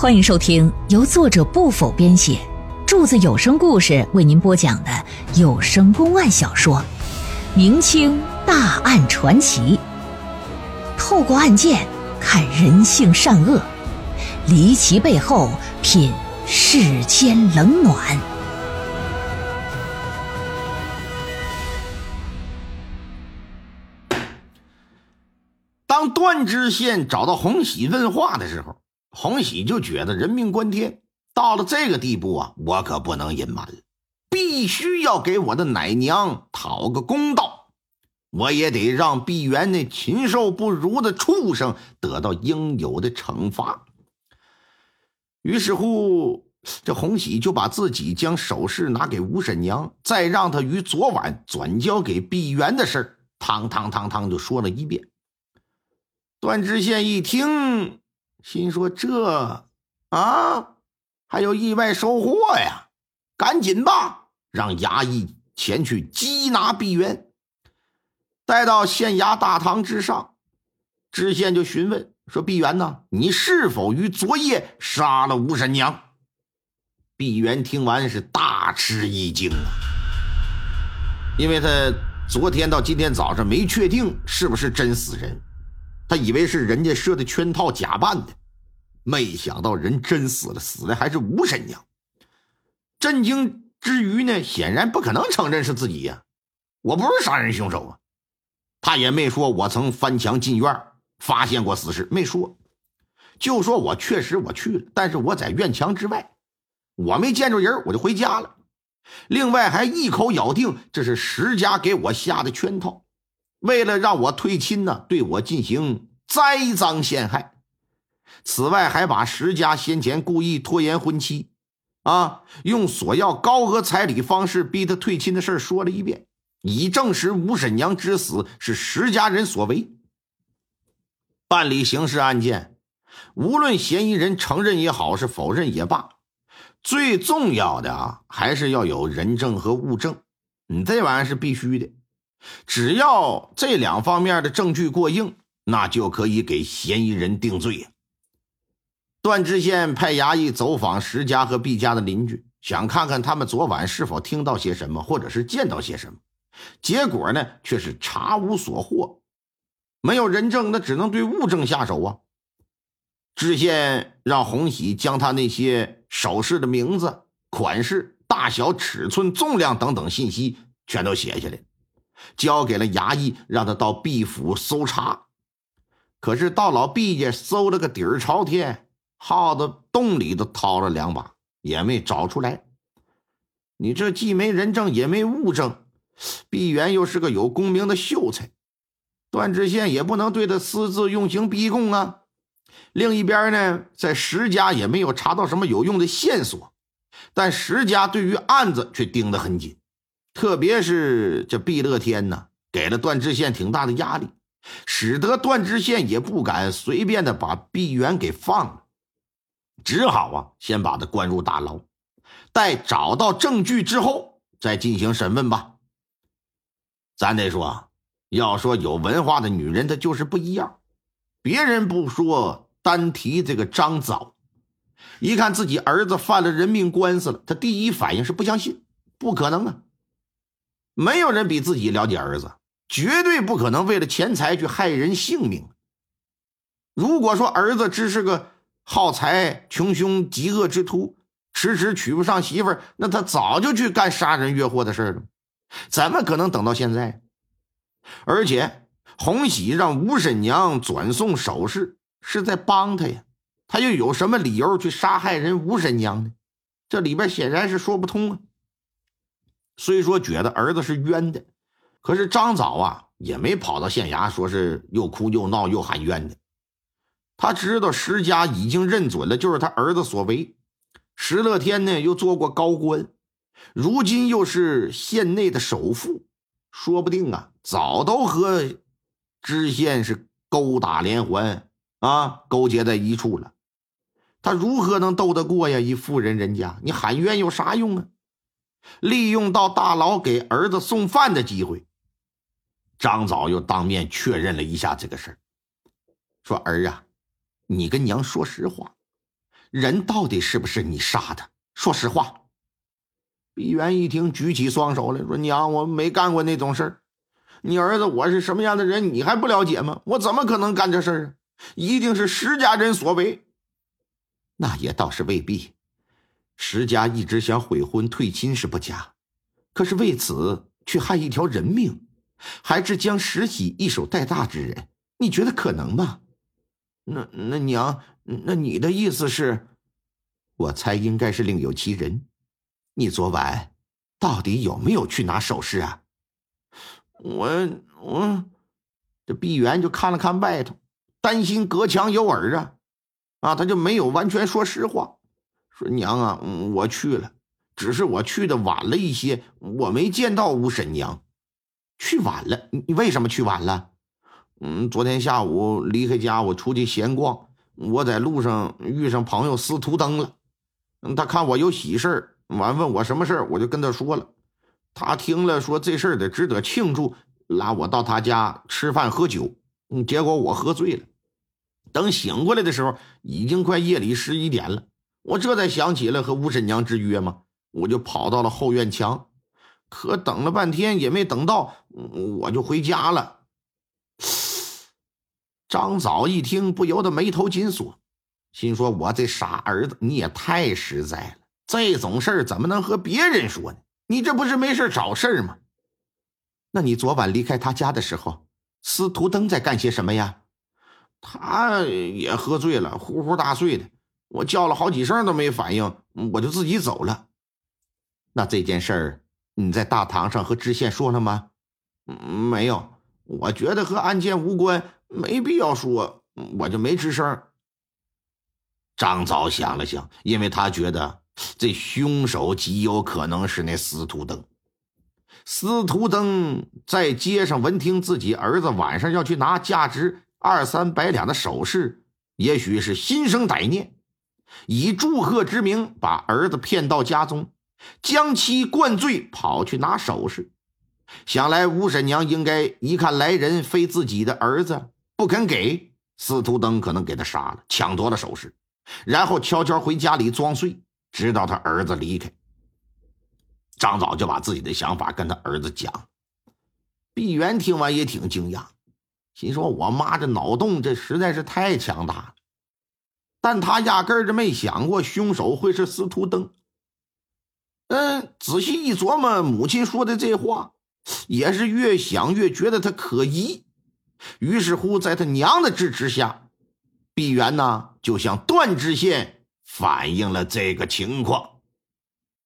欢迎收听由作者不否编写，柱子有声故事为您播讲的有声公案小说《明清大案传奇》，透过案件看人性善恶，离奇背后品世间冷暖。当段知县找到洪喜问话的时候，洪喜就觉得人命关天，到了这个地步啊，我可不能隐瞒了，必须要给我的奶娘讨个公道，我也得让碧园那禽兽不如的畜生得到应有的惩罚。于是乎，这洪喜就把自己将首饰拿给吴婶娘，再让她于昨晚转交给碧园的事儿，汤汤汤汤就说了一遍。段知县一听，心说：“这啊，还有意外收获呀！赶紧吧，让衙役前去缉拿碧园。”带到县衙大堂之上，知县就询问说：“碧园呢？你是否于昨夜杀了吴婶娘？”碧园听完是大吃一惊啊，因为他昨天到今天早上没确定是不是真死人。他以为是人家设的圈套假扮的，没想到人真死了，死的还是吴婶娘。震惊之余呢，显然不可能承认是自己呀，我不是杀人凶手啊。他也没说我曾翻墙进院发现过死尸，没说，就说我确实我去了，但是我在院墙之外，我没见着人，我就回家了。另外还一口咬定这是石家给我下的圈套。为了让我退亲呢，对我进行栽赃陷害。此外，还把石家先前故意拖延婚期，啊，用索要高额彩礼方式逼他退亲的事说了一遍，以证实吴婶娘之死是石家人所为。办理刑事案件，无论嫌疑人承认也好，是否认也罢，最重要的啊，还是要有人证和物证。你这玩意儿是必须的。只要这两方面的证据过硬，那就可以给嫌疑人定罪。段知县派衙役走访石家和毕家的邻居，想看看他们昨晚是否听到些什么，或者是见到些什么。结果呢，却是查无所获。没有人证，那只能对物证下手啊。知县让洪喜将他那些首饰的名字、款式、大小、尺寸、重量等等信息全都写下来。交给了衙役，让他到毕府搜查。可是到老毕家搜了个底儿朝天，耗子洞里都掏了两把，也没找出来。你这既没人证，也没物证，毕元又是个有功名的秀才，段知县也不能对他私自用刑逼供啊。另一边呢，在石家也没有查到什么有用的线索，但石家对于案子却盯得很紧。特别是这毕乐天呢，给了段知县挺大的压力，使得段知县也不敢随便的把毕元给放了，只好啊，先把他关入大牢，待找到证据之后再进行审问吧。咱得说，要说有文化的女人，她就是不一样。别人不说，单提这个张枣，一看自己儿子犯了人命官司了，他第一反应是不相信，不可能啊。没有人比自己了解儿子，绝对不可能为了钱财去害人性命。如果说儿子只是个好财、穷凶极恶之徒，迟迟娶不上媳妇儿，那他早就去干杀人越货的事了，怎么可能等到现在？而且洪喜让吴婶娘转送首饰，是在帮他呀，他又有什么理由去杀害人吴婶娘呢？这里边显然是说不通啊。虽说觉得儿子是冤的，可是张枣啊也没跑到县衙，说是又哭又闹又喊冤的。他知道石家已经认准了，就是他儿子所为。石乐天呢又做过高官，如今又是县内的首富，说不定啊早都和知县是勾打连环啊，勾结在一处了。他如何能斗得过呀？一富人人家，你喊冤有啥用啊？利用到大佬给儿子送饭的机会，张枣又当面确认了一下这个事儿，说：“儿啊，你跟娘说实话，人到底是不是你杀的？说实话。毕元一听，举起双手来说：“娘，我没干过那种事儿。你儿子我是什么样的人，你还不了解吗？我怎么可能干这事儿啊？一定是石家人所为。那也倒是未必。石家一直想悔婚退亲是不假，可是为此却害一条人命，还是将石喜一手带大之人，你觉得可能吗？那那娘，那你的意思是？我猜应该是另有其人。”你昨晚到底有没有去拿首饰啊？我我这毕元就看了看外头，担心隔墙有耳啊，啊，他就没有完全说实话，说娘啊，我去了，只是我去的晚了一些，我没见到吴婶娘，去晚了。你为什么去晚了？嗯，昨天下午离开家，我出去闲逛，我在路上遇上朋友司徒登了，他看我有喜事儿。完问我什么事儿，我就跟他说了。他听了说这事儿得值得庆祝，拉我到他家吃饭喝酒。结果我喝醉了。等醒过来的时候，已经快夜里十一点了。我这才想起了和吴婶娘之约嘛，我就跑到了后院墙。可等了半天也没等到，我就回家了。张早一听，不由得眉头紧锁，心说：“我这傻儿子，你也太实在了。”这种事儿怎么能和别人说呢？你这不是没事找事儿吗？那你昨晚离开他家的时候，司徒登在干些什么呀？他也喝醉了，呼呼大睡的。我叫了好几声都没反应，我就自己走了。那这件事儿你在大堂上和知县说了吗？没有，我觉得和案件无关，没必要说，我就没吱声。张早想了想，因为他觉得。这凶手极有可能是那司徒登。司徒登在街上闻听自己儿子晚上要去拿价值二三百两的首饰，也许是心生歹念，以祝贺之名把儿子骗到家中，将其灌醉，跑去拿首饰。想来吴婶娘应该一看来人非自己的儿子，不肯给司徒登，可能给他杀了，抢夺了首饰，然后悄悄回家里装睡。直到他儿子离开，张早就把自己的想法跟他儿子讲。毕元听完也挺惊讶，心说：“我妈这脑洞这实在是太强大了。”但他压根儿就没想过凶手会是司徒登。嗯，仔细一琢磨，母亲说的这话，也是越想越觉得他可疑。于是乎，在他娘的支持下，碧媛呢就向段知县。反映了这个情况。